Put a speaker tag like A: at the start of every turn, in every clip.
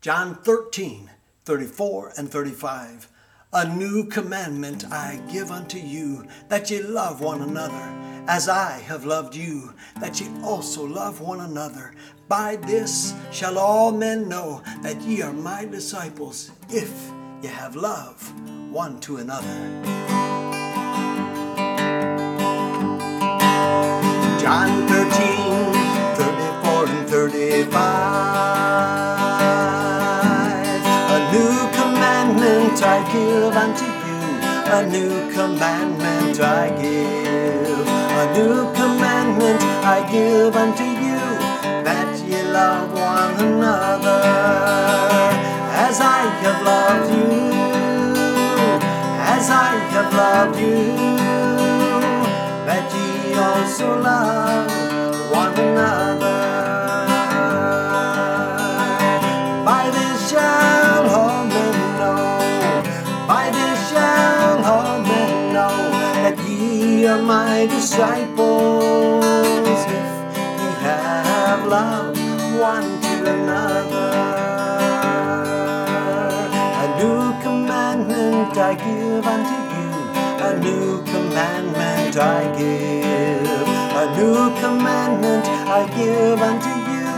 A: John 13, 34 and 35. A new commandment I give unto you, that ye love one another, as I have loved you, that ye also love one another. By this shall all men know that ye are my disciples, if ye have love one to another. John 13, 34 and 35. New commandment I give unto you, a new commandment I give. A new commandment I give unto you, that ye love one another, as I have loved you, as I have loved you, that ye also love are my disciples, if ye have love one to another. A new commandment I give unto you, a new commandment I give, a new commandment I give unto you,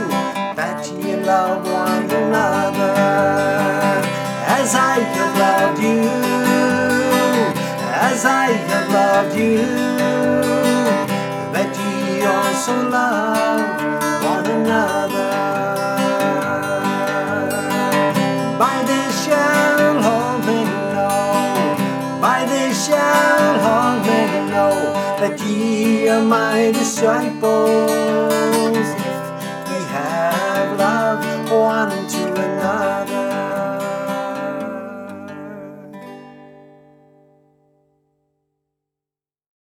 A: that ye love one another, as I have loved you, as I have loved you, that ye also love one another. By this shall all men know, by this shall all men know that ye are my disciples.